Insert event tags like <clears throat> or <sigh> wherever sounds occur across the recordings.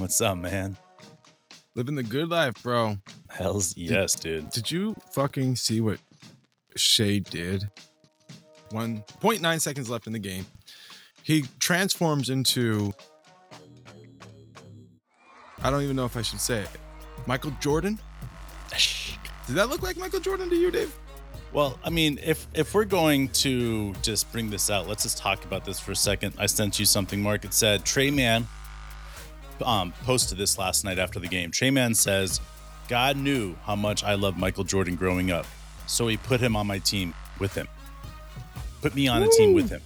What's up, man? Living the good life, bro. Hell's yes, dude. Did you fucking see what Shai did? 1.9 seconds left in the game. He transforms into. I don't even know if I should say it. Michael Jordan? Did that look like Michael Jordan to you, Dave? Well, I mean, if if we're going to just bring this out, let's just talk about this for a second. I sent you something, Mark. It said Tre Mann um, posted this last night after the game. Mann says, God knew how much I loved Michael Jordan growing up, so he put him on my team with him. Put me on a team with him.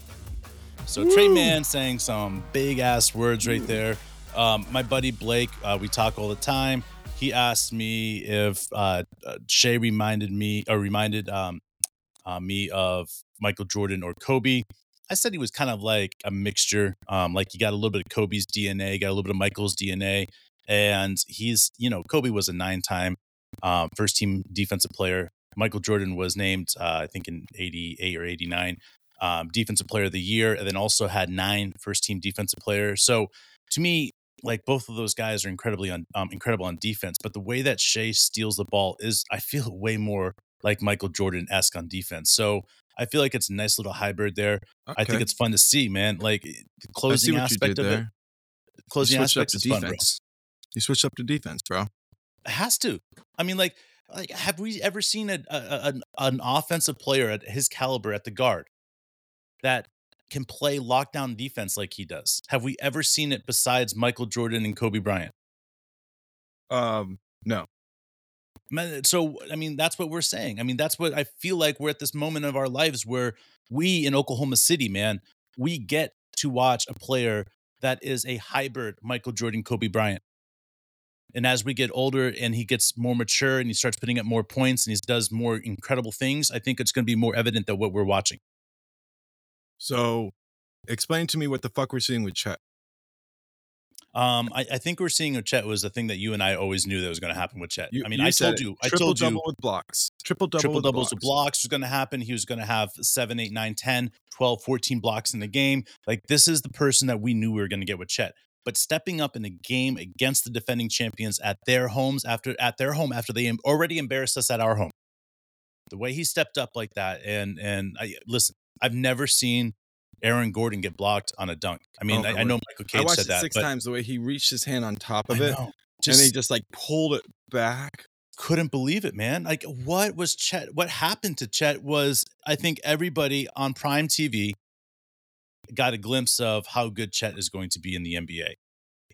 So Tre Mann saying some big ass words right there. Um, my buddy Blake, uh, we talk all the time. He asked me if uh, uh, Shai reminded me or reminded um, uh, me of Michael Jordan or Kobe. I said he was kind of like a mixture. Um, like he got a little bit of Kobe's DNA, got a little bit of Michael's DNA, and he's you know Kobe was a nine-time um, first team defensive player. Michael Jordan was named uh, I think in '88 or '89 um, defensive player of the year, and then also had nine first team defensive players. So to me, like both of those guys are incredibly on, um, incredible on defense. But the way that Shai steals the ball is, I feel, <laughs> way more like Michael Jordan esque on defense. So I feel like it's a nice little hybrid there. Okay. I think it's fun to see, man. Like the closing aspect of it. Closing aspect is defense. fun, bro. You switched up to defense, bro. It has to. I mean, like, like have we ever seen a, a, a an offensive player at his caliber at the guard that can play lockdown defense like he does? Have we ever seen it besides Michael Jordan and Kobe Bryant? Um, no. So, I mean, that's what we're saying. I mean, that's what I feel like we're at this moment of our lives where we in Oklahoma City, man, we get to watch a player that is a hybrid Michael Jordan, Kobe Bryant. And as we get older and he gets more mature and he starts putting up more points and he does more incredible things, I think it's going to be more evident that what we're watching. So, explain to me what the fuck we're seeing with Chet. Um, I, I, think we're seeing with Chet was the thing that you and I always knew that was going to happen with Chet. You, I mean, I told you, I told you, double with blocks, triple double, triple with doubles blocks. with blocks was going to happen. He was going to have 7, 8, 9, 10, 12, 14 blocks in the game. Like this is the person that we knew we were going to get with Chet. But stepping up in a game against the defending champions at their homes after at their home after they already embarrassed us at our home, the way he stepped up like that, and and I listen, I've never seen Aaron Gordon get blocked on a dunk. I mean, oh, I, I, know Michael Cage I watched said that six times. The way he reached his hand on top of it, just, and he just like pulled it back. Couldn't believe it, man. Like, what was Chet? What happened to Chet was, I think everybody on Prime TV got a glimpse of how good Chet is going to be in the NBA.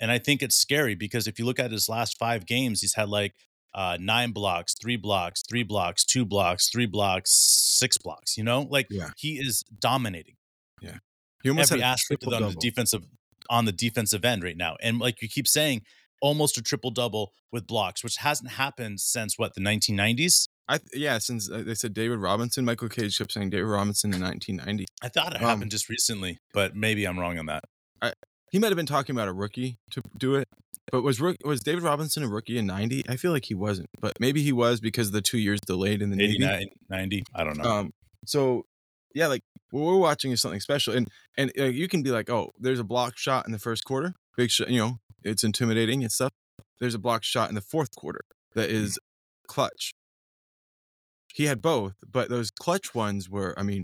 And I think it's scary because if you look at his last five games, he's had like uh, nine blocks, three blocks, three blocks, two blocks, three blocks, six blocks. You know, like yeah. he is dominating. He almost every aspect of the defensive on the defensive end right now. And like you keep saying, almost a triple double with blocks, which hasn't happened since what the 1990s. I yeah, since uh, they said David Robinson, Michael Cage kept saying David Robinson in 1990. I thought it um, happened just recently, but maybe I'm wrong on that. I, he might have been talking about a rookie to do it, but was was David Robinson a rookie in 90? I feel like he wasn't, but maybe he was because of the two years delayed in the 89, 90. I don't know. Um, so yeah, like what we're watching is something special, and and uh, you can be like, oh, there's a block shot in the first quarter, big shot, you know, it's intimidating and stuff. There's a block shot in the fourth quarter that mm. clutch. He had both, but those clutch ones were, I mean,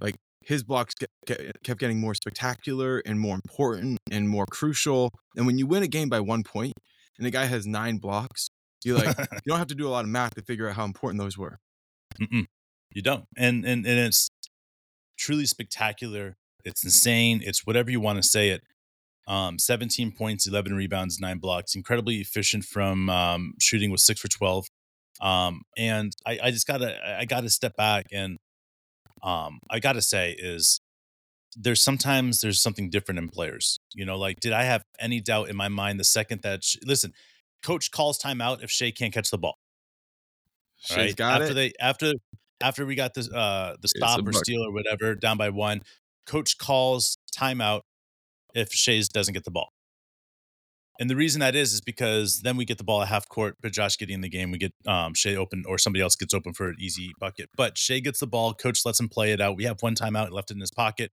like his blocks get, get, kept getting more spectacular and more important and more crucial. And when you win a game by one point, and the guy has nine blocks, you like <laughs> you don't have to do a lot of math to figure out how important those were. Mm-mm. You don't, and and and it's truly spectacular. It's insane. It's whatever you want to say it. Um, 17 points, 11 rebounds, nine blocks. Incredibly efficient from um, shooting with six for 12. Um, and I, I, just gotta, I gotta step back and um, I gotta say is there's sometimes there's something different in players. You know, like did I have any doubt in my mind the second that listen, coach calls timeout if Shai can't catch the ball. Shai's right? got after it. they after after we got the uh the stop or steal or whatever down by one, coach calls timeout if Shai's doesn't get the ball. And the reason that is is because then we get the ball at half court, but Josh getting in the game, we get um, Shai open or somebody else gets open for an easy bucket. But Shai gets the ball, coach lets him play it out. We have one timeout left in his pocket.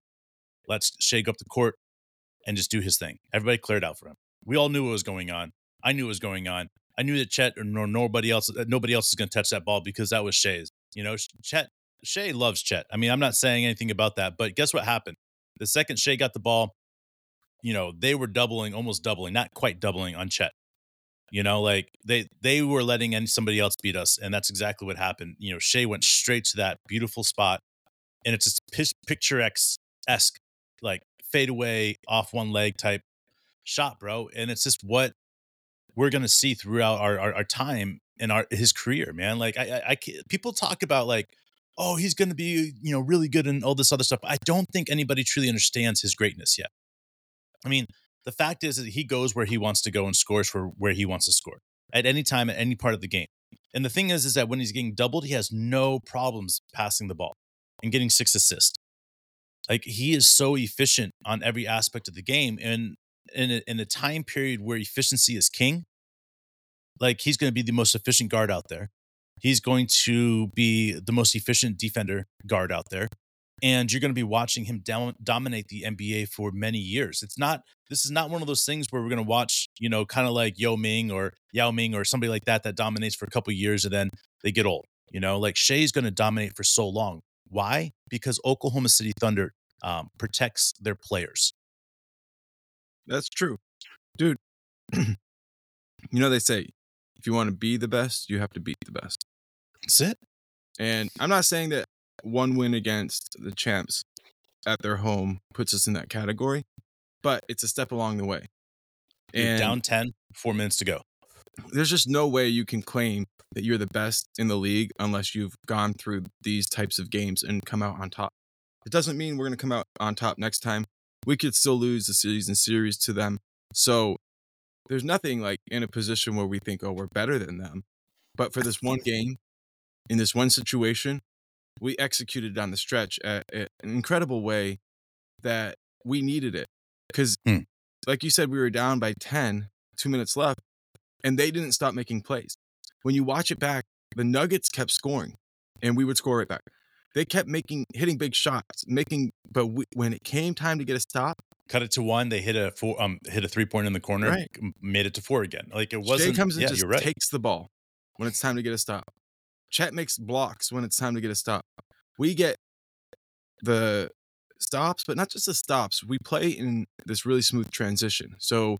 Let's Shai go up the court and just do his thing. Everybody cleared out for him. We all knew what was going on. I knew what was going on. I knew that Chet or nobody else, uh, nobody else is going to touch that ball because that was Shai's. You know, Chet, Shai loves Chet. I mean, I'm not saying anything about that, but guess what happened? The second Shai got the ball, you know, they were doubling, almost doubling, not quite doubling on Chet. You know, like they they were letting somebody else beat us, and that's exactly what happened. You know, Shai went straight to that beautiful spot, and it's just picturesque esque, like fadeaway off one leg type shot, bro. And it's just what we're gonna see throughout our our, our time in our his career, man. Like I, I, I people talk about like, oh, he's gonna be you know really good and all this other stuff. I don't think anybody truly understands his greatness yet. I mean, the fact is that he goes where he wants to go and scores for where he wants to score at any time at any part of the game. And the thing is, is that when he's getting doubled, he has no problems passing the ball and getting six assists. Like he is so efficient on every aspect of the game, and in a, in a time period where efficiency is king, like he's going to be the most efficient guard out there. He's going to be the most efficient defender guard out there and you're going to be watching him down, dominate the NBA for many years. It's not this is not one of those things where we're going to watch, you know, kind of like Yao Ming or Yao Ming or somebody like that that dominates for a couple years and then they get old. You know, like Shai's going to dominate for so long. Why? Because Oklahoma City Thunder um, protects their players. That's true, dude. <clears throat> you know they say if you want to be the best, you have to beat the best. That's it. And I'm not saying that one win against the champs at their home puts us in that category, but it's a step along the way. And down 10, four minutes to go. There's just no way you can claim that you're the best in the league unless you've gone through these types of games and come out on top. It doesn't mean we're going to come out on top next time. We could still lose the series and series to them. So there's nothing like in a position where we think, oh, we're better than them. But for this one game, in this one situation, we executed on the stretch at, at an incredible way that we needed it. Because, hmm. like you said, we were down by 10, two minutes left, and they didn't stop making plays. When you watch it back, the Nuggets kept scoring, and we would score it back. They kept making, hitting big shots, making, but we, when it came time to get a stop, cut it to one. They hit a four, um, hit a three point in the corner, right. made it to four again. Like it wasn't. Shai comes and yeah, just right. takes the ball when it's time to get a stop. Chet makes blocks when it's time to get a stop. We get the stops, but not just the stops. We play in this really smooth transition. So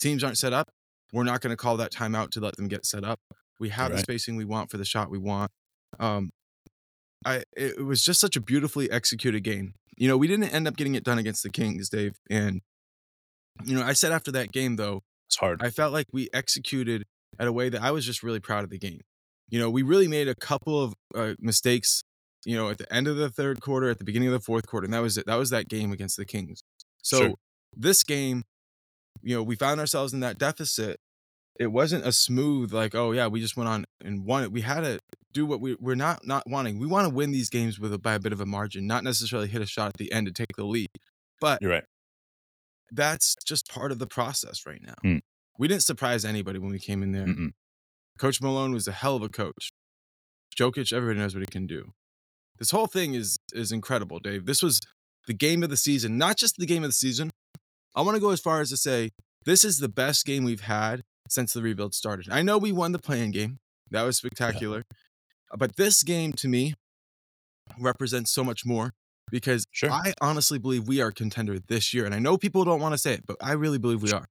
teams aren't set up. We're not going to call that timeout to let them get set up. We have right. the spacing we want for the shot we want. Um, I it was just such a beautifully executed game. You know, we didn't end up getting it done against the Kings, Dave. And you know, I said after that game though, it's hard. I felt like we executed at a way that I was just really proud of the game you know, we really made a couple of uh, mistakes, you know, at the end of the third quarter, at the beginning of the fourth quarter, and that was it. That was that game against the Kings. So sure. this game, you know, we found ourselves in that deficit. It wasn't a smooth like, oh yeah, we just went on and won it. We had to do what we we're not not wanting. We want to win these games with a, by a bit of a margin, not necessarily hit a shot at the end to take the lead. But you're right. That's just part of the process right now. Hmm. We didn't surprise anybody when we came in there. Mm-mm. Coach Malone was a hell of a coach. Jokic, everybody knows what he can do. This whole thing is is incredible, Dave. This was the game of the season, not just the game of the season. I want to go as far as to say this is the best game we've had since the rebuild started. I know we won the play-in game. That was spectacular. Yeah. But this game to me represents so much more because sure. I honestly believe we are contender this year. And I know people don't want to say it, but I really believe we are.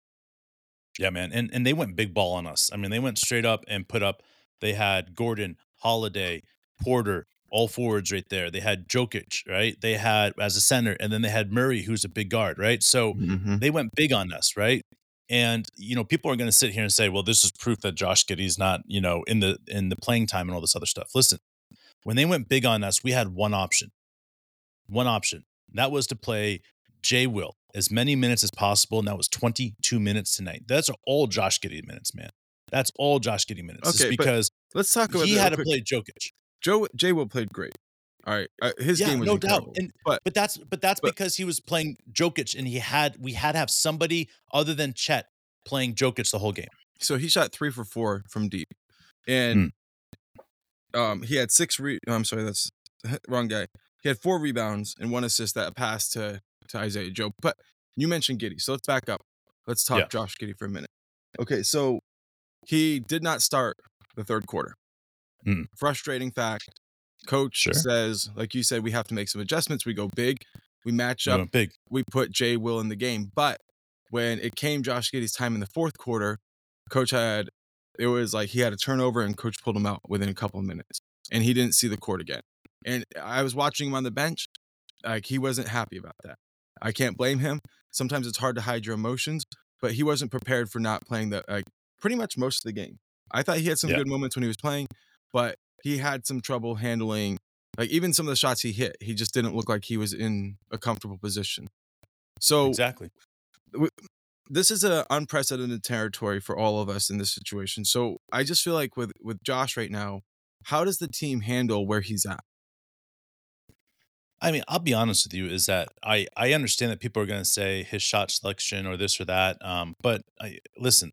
Yeah, man. And and they went big ball on us. I mean, they went straight up and put up they had Gordon, Holiday, Porter, all forwards right there. They had Jokic, right? They had as a center, and then they had Murray, who's a big guard, right? So mm-hmm. they went big on us, right? And you know, people are going to sit here and say, "Well, this is proof that Josh Giddey's not, you know, in the in the playing time and all this other stuff." Listen, when they went big on us, we had one option, one option. That was to play Jay Will as many minutes as possible, and that was 22 minutes tonight. That's all Josh Giddey minutes, man. That's all Josh Giddey minutes. Okay, because let's talk about he had to play Jokic. Joe Jay Will played great. All right, uh, his yeah, game was no incredible. doubt. And, but but that's but that's but, because he was playing Jokic, and he had we had to have somebody other than Chet playing Jokic the whole game. So he shot three for four from deep, and hmm. um, he had six. Re- oh, I'm sorry, that's <laughs> wrong guy. He had four rebounds and one assist that passed to to Isaiah Joe. But you mentioned Giddey, so let's back up. Let's talk Yeah. Josh Giddey for a minute. Okay, so he did not start the third quarter. Hmm. Frustrating fact. Coach Sure. says, like you said, we have to make some adjustments. We go big. We match We up went big. we put Jay Will in the game. But when it came Josh Giddey's time in the fourth quarter, coach had it was like he had a turnover and coach pulled him out within a couple of minutes. And he didn't see the court again. And I was watching him on the bench. Like he wasn't happy about that. I can't blame him. Sometimes it's hard to hide your emotions, but he wasn't prepared for not playing the like pretty much most of the game. I thought he had some Yeah. good moments when he was playing, but he had some trouble handling like even some of the shots he hit. He just didn't look like he was in a comfortable position. So Exactly. this is an unprecedented territory for all of us in this situation. So I just feel like with with Josh right now, how does the team handle where he's at? I mean, I'll be honest with you, is that I I understand that people are going to say his shot selection or this or that. Um, but I, listen,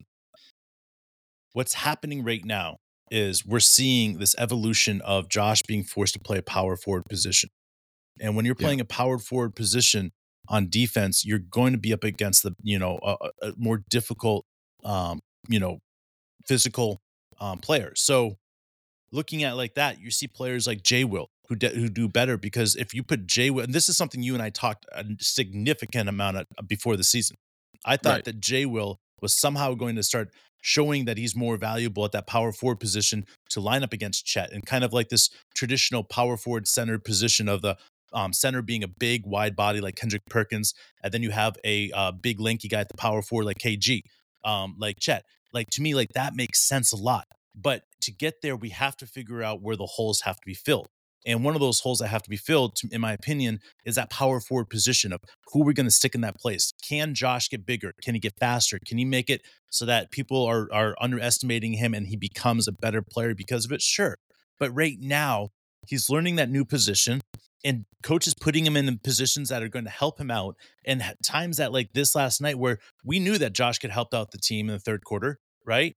what's happening right now is we're seeing this evolution of Josh being forced to play a power forward position, and when you're Yeah. playing a power forward position on defense, you're going to be up against the you know a, a- more difficult, um, you know, physical um, players. So looking at like that, you see players like Jay Will who de- who do better because if you put Jay Will, and this is something you and I talked a significant amount of, before the season, I thought Right. that Jay Will was somehow going to start showing that he's more valuable at that power forward position to line up against Chet and kind of like this traditional power forward center position of the um, center being a big wide body like Kendrick Perkins, and then you have a uh, big lanky guy at the power forward like KG, um, like Chet. Like to me, like that makes sense a lot. But to get there, we have to figure out where the holes have to be filled. And one of those holes that have to be filled, in my opinion, is that power forward position of who we're going to stick in that place. Can Josh get bigger? Can he get faster? Can he make it so that people are are underestimating him and he becomes a better player because of it? Sure. But right now, he's learning that new position and coach is putting him in positions that are going to help him out and times that like this last night where we knew that Josh could help out the team in the third quarter, right?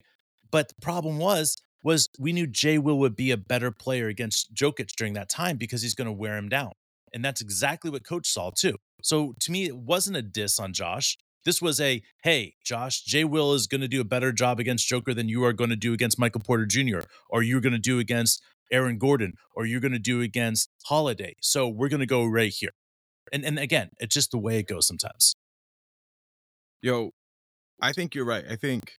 But the problem was was we knew Jay Will would be a better player against Jokic during that time because he's going to wear him down. And that's exactly what coach saw too. So to me it wasn't a diss on Josh. This was a hey, Josh, Jay Will is going to do a better job against Joker than you are going to do against Michael Porter Jr. or you're going to do against Aaron Gordon or you're going to do against Holiday. So we're going to go right here. And and again, it's just the way it goes sometimes. Yo, I think you're right. I think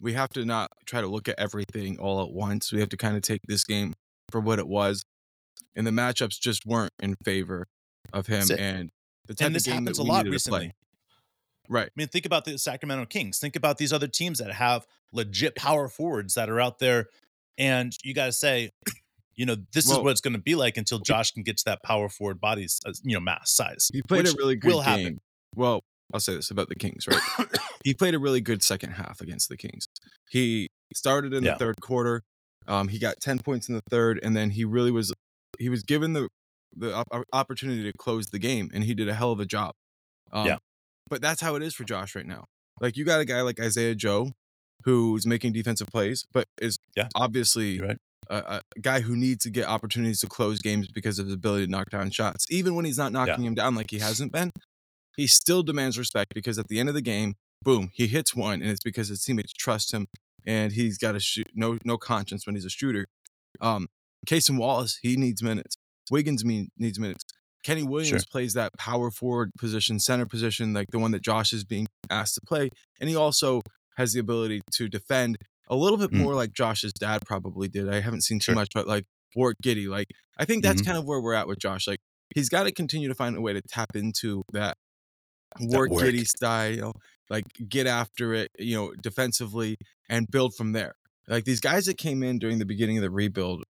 we have to not try to look at everything all at once. We have to kind of take this game for what it was. And the matchups just weren't in favor of him and the type And this of game happens that a lot recently. Right. I mean, think about the Sacramento Kings. Think about these other teams that have legit power forwards that are out there, and you got to say, you know, this is what it's going to be like until Josh can get to that power forward body, you know, mass size. He played a really good will happen. game. Well, I'll say this about the Kings, right? <coughs> he played a really good second half against the Kings. He started in Yeah. the third quarter. Um, he got ten points in the third, and then he really was he was given the the op- opportunity to close the game, and he did a hell of a job. Um, Yeah. But that's how it is for Josh right now. Like you got a guy like Isaiah Joe, who's making defensive plays, but is Yeah. obviously right. a, a guy who needs to get opportunities to close games because of his ability to knock down shots. Even when he's not knocking him down like he hasn't been, he still demands respect because at the end of the game, boom, he hits one, and it's because his teammates trust him, and he's got a shoot no no conscience when he's a shooter. Um, Case Wallace, he needs minutes. Wiggins mean, needs minutes. Kenny Williams plays that power forward position, center position, like the one that Josh is being asked to play, and he also has the ability to defend a little bit Mm. more like Josh's dad probably did. I haven't seen too Sure. much, but like Warwick Giddey, like I think that's Mhm. kind of where we're at with Josh. Like he's got to continue to find a way to tap into that Warwick work. Giddey style, like get after it, you know, defensively and build from there. Like these guys that came in during the beginning of the rebuild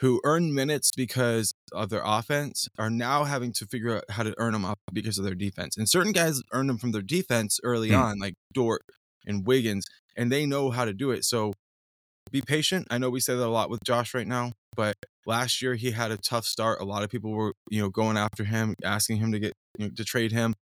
who earned minutes because of their offense are now having to figure out how to earn them up because of their defense. And certain guys earn them from their defense early Hmm. on, like Dort and Wiggins, and they know how to do it. So be patient. I know we say that a lot with Josh right now, but last year he had a tough start. A lot of people were, you know, going after him, asking him to get, you know, to trade him.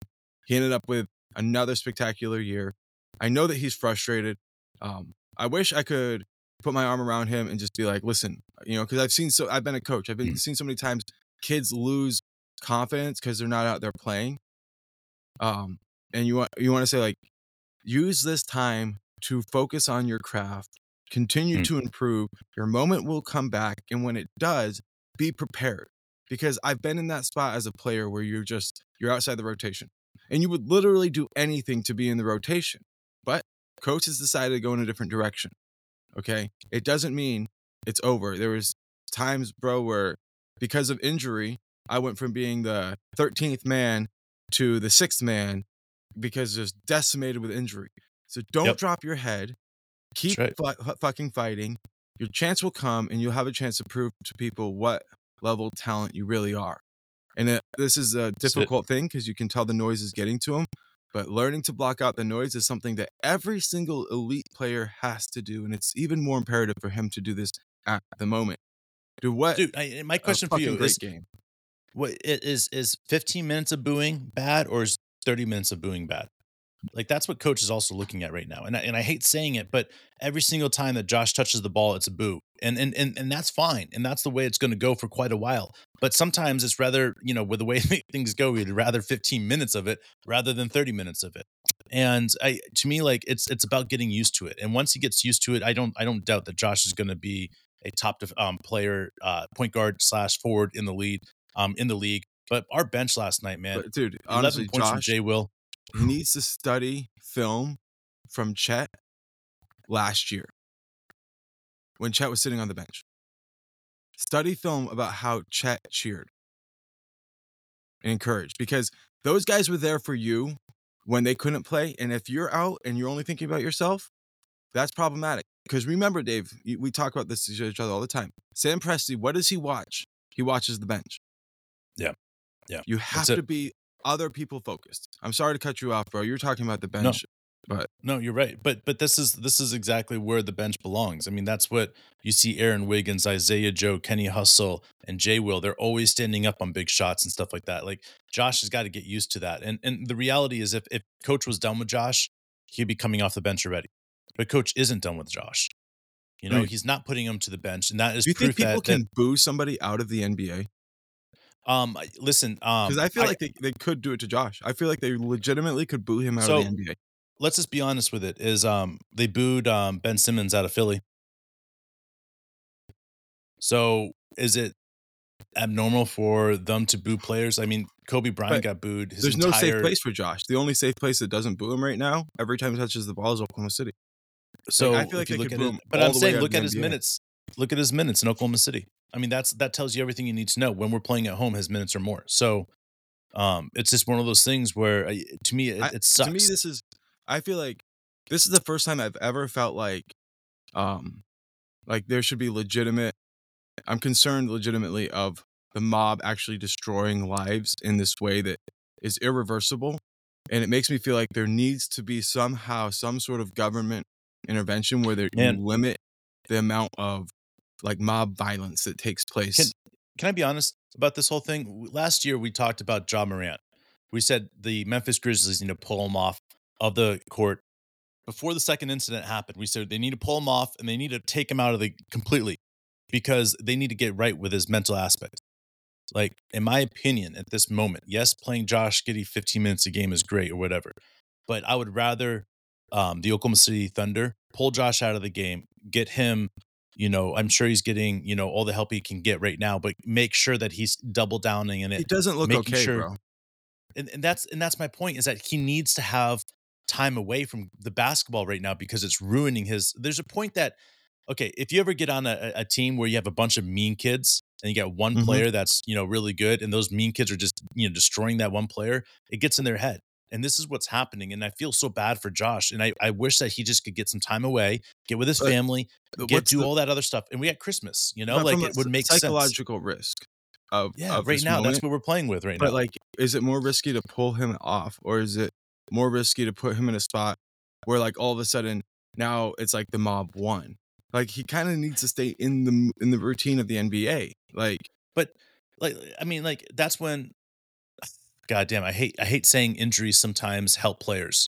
He ended up with another spectacular year. I know that he's frustrated. Um, I wish I could put my arm around him and just be like, listen, you know, because I've seen so I've been a coach. I've been Mm. seen so many times kids lose confidence because they're not out there playing. Um, and you want you want to say like, use this time to focus on your craft, continue Mm. to improve. Your moment will come back. And when it does, be prepared. Because I've been in that spot as a player where you're just, you're outside the rotation and you would literally do anything to be in the rotation. But coach has decided to go in a different direction. Okay. It doesn't mean it's over. There was times, bro, where because of injury, I went from being the 13th man to the sixth man because just decimated with injury. So don't Yep. drop your head. Keep right. fu- fu- fucking fighting. Your chance will come, and you'll have a chance to prove to people what level of talent you really are. And it, this is a difficult thing because you can tell the noise is getting to them. But learning to block out the noise is something that every single elite player has to do, and it's even more imperative for him to do this at the moment. Do what? Dude, I, my question for you is: game. what is is 15 minutes of booing bad or is 30 minutes of booing bad? Like that's what coach is also looking at right now. And I, and I hate saying it, but every single time that Josh touches the ball, it's a boo. And and and, and that's fine. And that's the way it's going to go for quite a while. But sometimes it's rather, you know, with the way <laughs> things go, we'd rather 15 minutes of it rather than 30 minutes of it. And I to me, like it's it's about getting used to it. And once he gets used to it, I don't I don't doubt that Josh is going to be a top um, player, uh, point guard slash forward in the lead, um, in the league. But our bench last night, man, But dude, 11 honestly, points from Josh, Jay Will. he needs to study film from Chet last year when Chet was sitting on the bench. Study film about how Chet cheered and encouraged because those guys were there for you when they couldn't play. And if you're out and you're only thinking about yourself, that's problematic. Because remember, Dave, we talk about this to each other all the time. Sam Presti, what does he watch? He watches the bench. Yeah. Yeah. You have to be other people focused. I'm sorry to cut you off, bro. You're talking about the bench. But No, you're right. But but this is this is exactly where the bench belongs. I mean, that's what you see Aaron Wiggins, Isaiah Joe, Kenny Hustle, and Jay Will. They're always standing up on big shots and stuff like that. Like Josh has got to get used to that. And and the reality is if if coach was done with Josh, he'd be coming off the bench already. But coach isn't done with Josh. You know, Right. he's not putting him to the bench. And that is do you think people that, can boo somebody out of the NBA? um listen, um Because I feel like they, they could do it to Josh. I feel like they legitimately could boo him out So- of the NBA. Let's just be honest with it is um they booed um Ben Simmons out of Philly. So is it abnormal for them to boo players? I mean, Kobe Bryant got booed. His There's no safe place for Josh. The only safe place that doesn't boo him right now, every time he touches the ball, is Oklahoma City. So I feel like they look at it, him but I'm saying look at his NBA. minutes. Look at his minutes in Oklahoma City. I mean, that's that tells you everything you need to know. When we're playing at home, his minutes are more. So um it's just one of those things where uh, to me it, I- it sucks. To me, this is. I feel like this is the first time I've ever felt like, um, like there should be legitimate. I'm concerned legitimately of the mob actually destroying lives in this way that is irreversible, and it makes me feel like there needs to be somehow some sort of government intervention where there you limit the amount of like mob violence that takes place. Can- Can I be honest about this whole thing? Last year we talked about John Morant. We said the Memphis Grizzlies need to pull him off of the court before the second incident happened. We said they need to pull him off and they need to take him out of the completely because they need to get right with his mental aspect. Like, in my opinion, at this moment, yes, playing Josh Giddey 15 minutes a game is great or whatever, but I would rather um, the Oklahoma City Thunder pull Josh out of the game, get him you know, I'm sure he's getting, you know, all the help he can get right now, but make sure that he's double downing in it it. doesn't look okay, sure- bro. And, and that's and that's my point is that he needs to have time away from the basketball right now because it's ruining his there's a point that okay, if you ever get on a, a team where you have a bunch of mean kids and you got one Mhm. player that's, you know, really good and those mean kids are just, you know, destroying that one player, it gets in their head. And this is what's happening. And I feel so bad for Josh. And I, I wish that he just could get some time away, get with his But family, But get do the- all that other stuff. And we got Christmas, you know, like it would make sense. psychological risk of Yeah, of right now moment. that's what we're playing with right But now. But like, is it more risky to pull him off, or is it more risky to put him in a spot where like all of a sudden now it's like the mob won? Like he kind of needs to stay in the in the routine of the NBA. Like but like I mean, like that's when God damn, I hate I hate saying injuries sometimes help players.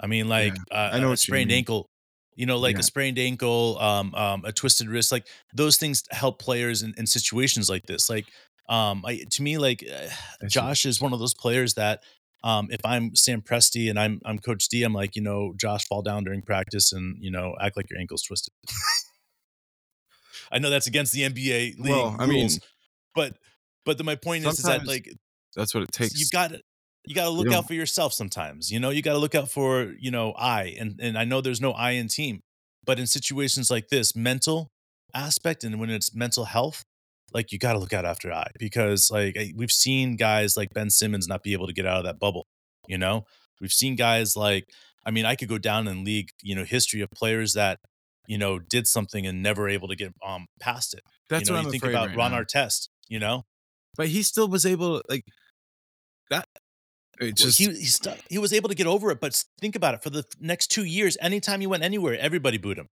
I mean, like uh, I know a what you sprained ankle, you know, like Yeah. a sprained ankle, um, um, a twisted wrist, like those things help players in, in situations like this. Like, um, I to me, like <sighs> uh, Josh is one of those players that Um, if I'm Sam Presti and I'm I'm Coach D, I'm like, you know, Josh, fall down during practice and you know, act like your ankle's twisted. <laughs> I know that's against the NBA league Well, I rules, mean, but but the, my point is, is that like that's what it takes. you've got to you got to look out for yourself sometimes you know you got to look out for you know i and and i know there's no i in team but in situations like this mental aspect and when it's mental health like you got to look out after i because like we've seen guys like ben simmons not be able to get out of that bubble you know we've seen guys like i mean i could go down in league you know history of players that you know did something and never able to get um past it that's you know what you I'm think about right ron now. artest you know But he still was able to like that. It Well, he he, stu- he was able to get over it, but think about it. For the next two years, anytime he went anywhere, everybody booed him.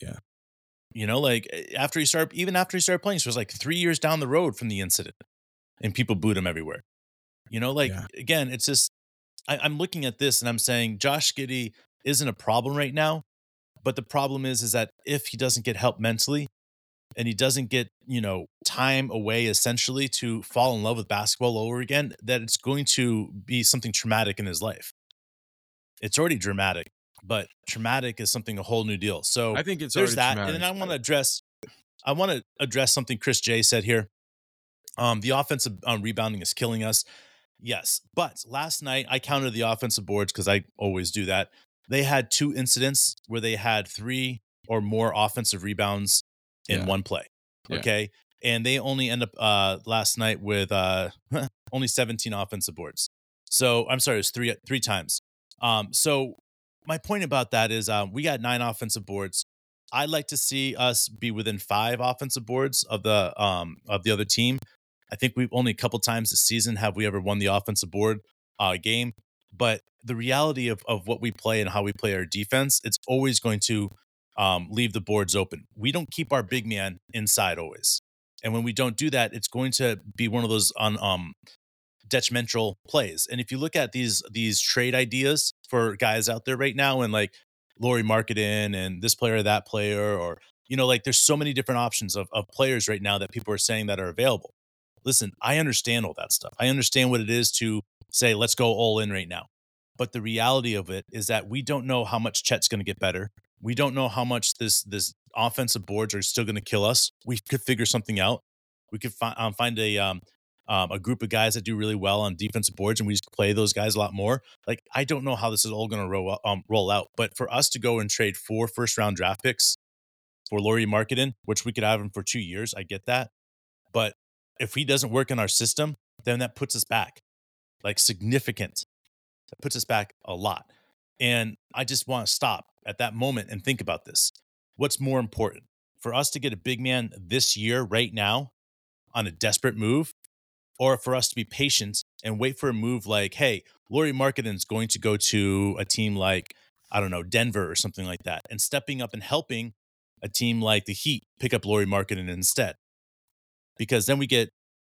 Yeah. You know, like eh, after he started, even after he started playing, so it was like three years down the road from the incident, and people booed him everywhere. You know, like Yeah. again, it's just I, I'm looking at this and I'm saying Josh Giddey isn't a problem right now, but the problem is is that if he doesn't get help mentally, and he doesn't get you know time away essentially to fall in love with basketball over again that it's going to be something traumatic in his life it's already dramatic but traumatic is something a whole new deal. So I think it's there's that traumatic, and then i want to address i want to address something chris j said here. Um the offensive um, rebounding is killing us. Yes but last night i counted the offensive boards because i always do that. They had two incidents where they had three or more offensive rebounds in Yeah. one play Yeah. okay? And they only end up uh last night with uh <laughs> only 17 offensive boards. So i'm sorry it was three three times. Um so my point about that is um, we got nine offensive boards. I'd like to see us be within five offensive boards of the um of the other team. I think we've only a couple times this season have we ever won the offensive board uh game but the reality of, of what we play and how we play our defense it's always going to um, leave the boards open. We don't keep our big man inside always and when we don't do that it's going to be one of those on um detrimental plays. And if you look at these these trade ideas for guys out there right now and like Lauri Markkanen and this player that player or you know like there's so many different options of, of players right now that people are saying that are available. Listen I understand all that stuff. I understand what it is to say let's go all in right now. But the reality of it is that we don't know how much Chet's going to get better. We don't know how much this this offensive boards are still going to kill us. We could figure something out. We could fi- um, find a um, um, a group of guys that do really well on defensive boards, and we just play those guys a lot more. Like I don't know how this is all going to roll um, roll out, but for us to go and trade four first round draft picks for Lauri Markkanen, which we could have him for two years, I get that. But if he doesn't work in our system, then that puts us back like significant. That puts us back a lot. And I just want to stop at that moment and think about this. What's more important for us to get a big man this year, right now, on a desperate move, or for us to be patient and wait for a move like, hey, Lauri Markkanen's going to go to a team like, I don't know, Denver or something like that, and stepping up and helping a team like the Heat pick up Lauri Markkanen instead? Because then we get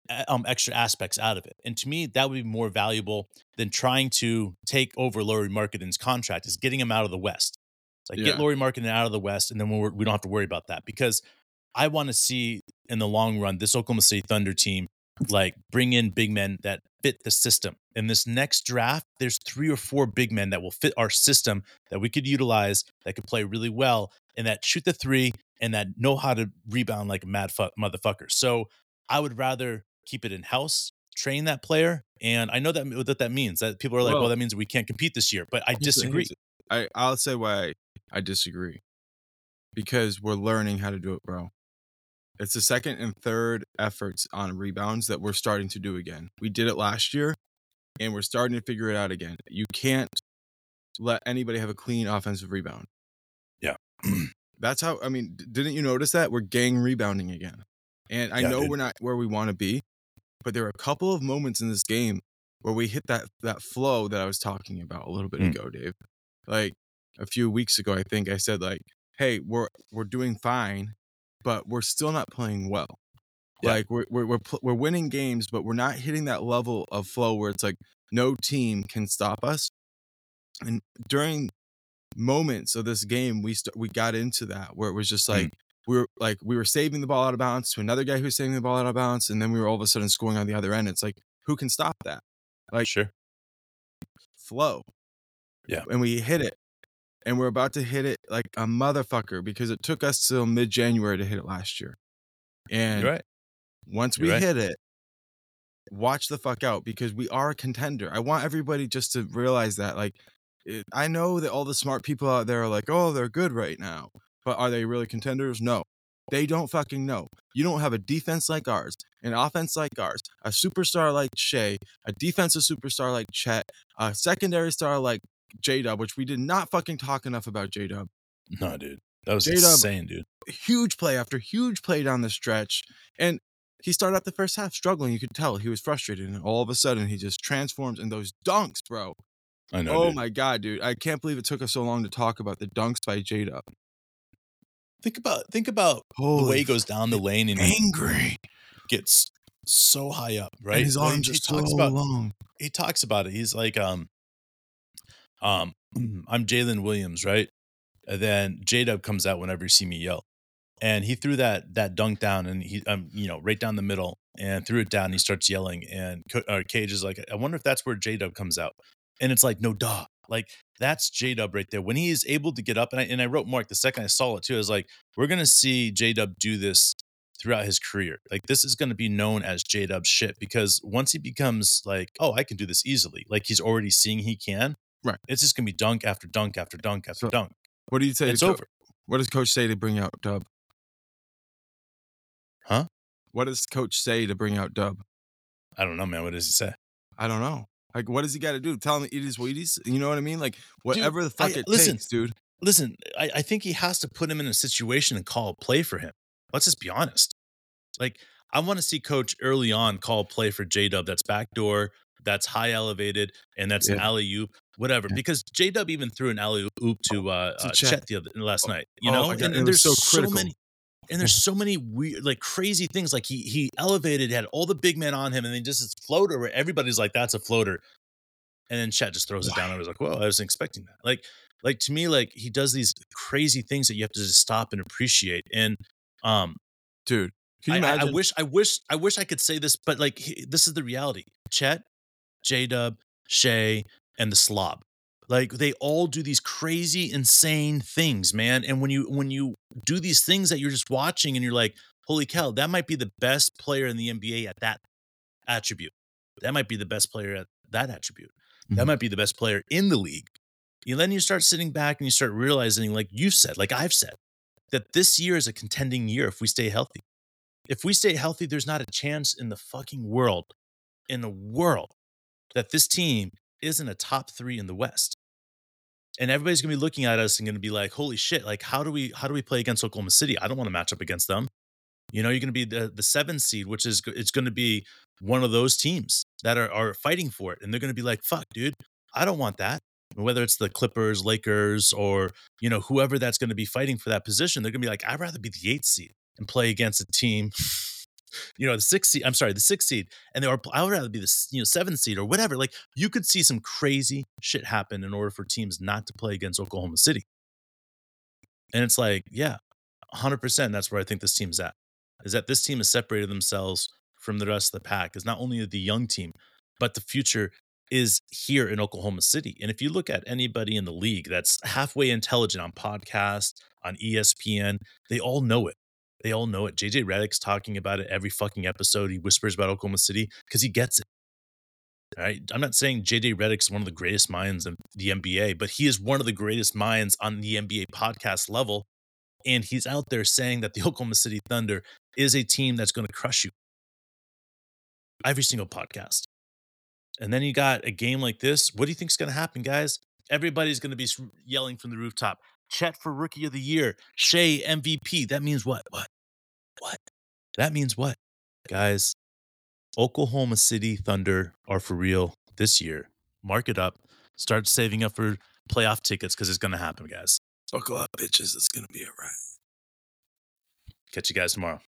uh, um, extra aspects out of it. And to me, that would be more valuable than trying to take over Lauri Markkanen's contract, is getting him out of the West. It's like Yeah. get Lauri Markkanen out of the West, and then we're, we don't have to worry about that. Because I want to see in the long run this Oklahoma City Thunder team like bring in big men that fit the system. In this next draft, there's three or four big men that will fit our system that we could utilize that could play really well and that shoot the three and that know how to rebound like a mad fuck motherfucker. So I would rather keep it in house, train that player, and I know that what that means. That people are like, well, Well- that means we can't compete this year. But I disagree. I I'll say why I, I disagree. Because we're learning how to do it, bro. It's the second and third efforts on rebounds that we're starting to do again. We did it last year and we're starting to figure it out again. You can't let anybody have a clean offensive rebound. Yeah. <clears throat> That's how I mean, didn't you notice that? We're gang rebounding again. And I Yeah, know dude. we're not where we want to be, but there are a couple of moments in this game where we hit that that flow that I was talking about a little bit Mm. ago, Dave. Like a few weeks ago, I think I said like, "Hey, we're we're doing fine, but we're still not playing well. Yeah. Like we're we're we're, pl- we're winning games, but we're not hitting that level of flow where it's like no team can stop us." And during moments of this game, we st- we got into that where it was just mm. like we were like we were saving the ball out of bounds to another guy who was saving the ball out of bounds, and then we were all of a sudden scoring on the other end. It's like who can stop that? Like sure. flow. Yeah. And we hit it. And we're about to hit it like a motherfucker because it took us till mid January to hit it last year. And right. once You're we right. hit it, watch the fuck out because we are a contender. I want everybody just to realize that. Like, it, I know that all the smart people out there are like, oh, they're good right now. But are they really contenders? No. They don't fucking know. You don't have a defense like ours, an offense like ours, a superstar like Shai, a defensive superstar like Chet, a secondary star like J Dub, which we did not fucking talk enough about J Dub. No, dude. That was J-Dub- insane, dude. Huge play after huge play down the stretch. And he started out the first half struggling. You could tell he was frustrated. And all of a sudden, he just transforms in those dunks, bro. I know. oh dude. my God, dude. I can't believe it took us so long to talk about the dunks by J Dub. Think about think about the way he goes down the lane and angry. gets so high up, right? And his Well, he- arms he, are so talks about long. he talks about it. He's like, um, um, I'm Jalen Williams, right? And then J Dub comes out whenever you see me yell, and he threw that that dunk down, and he, um, you know, right down the middle, and threw it down. And he starts yelling, and Co- uh, Cage is like, I wonder if that's where J Dub comes out, and it's like, no, duh, like that's J Dub right there. When he is able to get up, and I and I wrote Mark the second I saw it too. I was like, we're gonna see J Dub do this throughout his career. Like this is going to be known as J Dub shit because once he becomes like, oh, I can do this easily, like he's already seeing he can. Right. It's just gonna be dunk after dunk after dunk after So- dunk. What do you say? It's to Co- over. What does coach say to bring out Dub? Huh? What does coach say to bring out Dub? I don't know, man. What does he say? I don't know. Like, what does he got to do? Tell him it is Wheaties? You know what I mean? Like, whatever the fuck I- it listen. takes, dude. Listen, I, I think he has to put him in a situation and call a play for him. Let's just be honest. Like, I want to see coach early on call a play for J Dub that's backdoor, that's high elevated, and that's an Yeah. alley oop, whatever. Yeah. Because J Dub even threw an alley oop to uh, To uh, Chet. Chet the other last Oh, night. You oh know, and, and there's so so, many. And there's so many weird, like crazy things. Like he he elevated, had all the big men on him, and then just his floater where everybody's like, "That's a floater," and then Chet just throws it down. I was like, "Whoa!" I wasn't expecting that. Like, like to me, like he does these crazy things that you have to just stop and appreciate. And um, Dude, can you I, I- I wish, I wish, I wish I could say this, but like he- this is the reality. Chet, J Dub, Shai, and the Slob. Like they all do these crazy, insane things, man. And when you when you do these things that you're just watching and you're like, holy cow, that might be the best player in the NBA at that attribute. That might be the best player at that attribute. That Mhm. might be the best player in the league. And then you start sitting back and you start realizing, like you've said, like I've said, that this year is a contending year if we stay healthy. If we stay healthy, there's not a chance in the fucking world, in the world, that this team isn't a top three in the West. And everybody's gonna be looking at us and gonna be like, holy shit, like how do we how do we play against Oklahoma City? I don't want to match up against them. You know, you're gonna be the the seven seed, which is it's gonna be one of those teams that are are fighting for it. And they're gonna be like, fuck, dude, I don't want that. Whether it's the Clippers, Lakers, or you know, whoever that's gonna be fighting for that position, they're gonna be like, I'd rather be the eighth seed and play against a team, <laughs> you know, the sixth seed. I'm sorry, the sixth seed, and they are. I would rather be the you know seventh seed or whatever. Like you could see some crazy shit happen in order for teams not to play against Oklahoma City. And it's like, yeah, 100. percent That's where I think this team's at. Is that this team has separated themselves from the rest of the pack? Is not only the young team, but the future is here in Oklahoma City. And if you look at anybody in the league that's halfway intelligent on podcast, on ESPN, they all know it. They all know it. JJ Redick's talking about it every fucking episode. He whispers about Oklahoma City because he gets it. All right. I'm not saying JJ Redick's one of the greatest minds in the NBA, but he is one of the greatest minds on the NBA podcast level. And he's out there saying that the <laughs> Oklahoma City Thunder is a team that's going to crush you. Every single podcast. And then you got a game like this. What do you think's going to happen, guys? Everybody's going to be yelling from the rooftop. Chet for rookie of the year. Shai MVP. That means what? What? What? That means what? Guys, Oklahoma City Thunder are for real this year. Mark it up. Start saving up for playoff tickets because it's going to happen, guys. Buckle up, bitches. It's gonna be a wrap. Catch you guys tomorrow.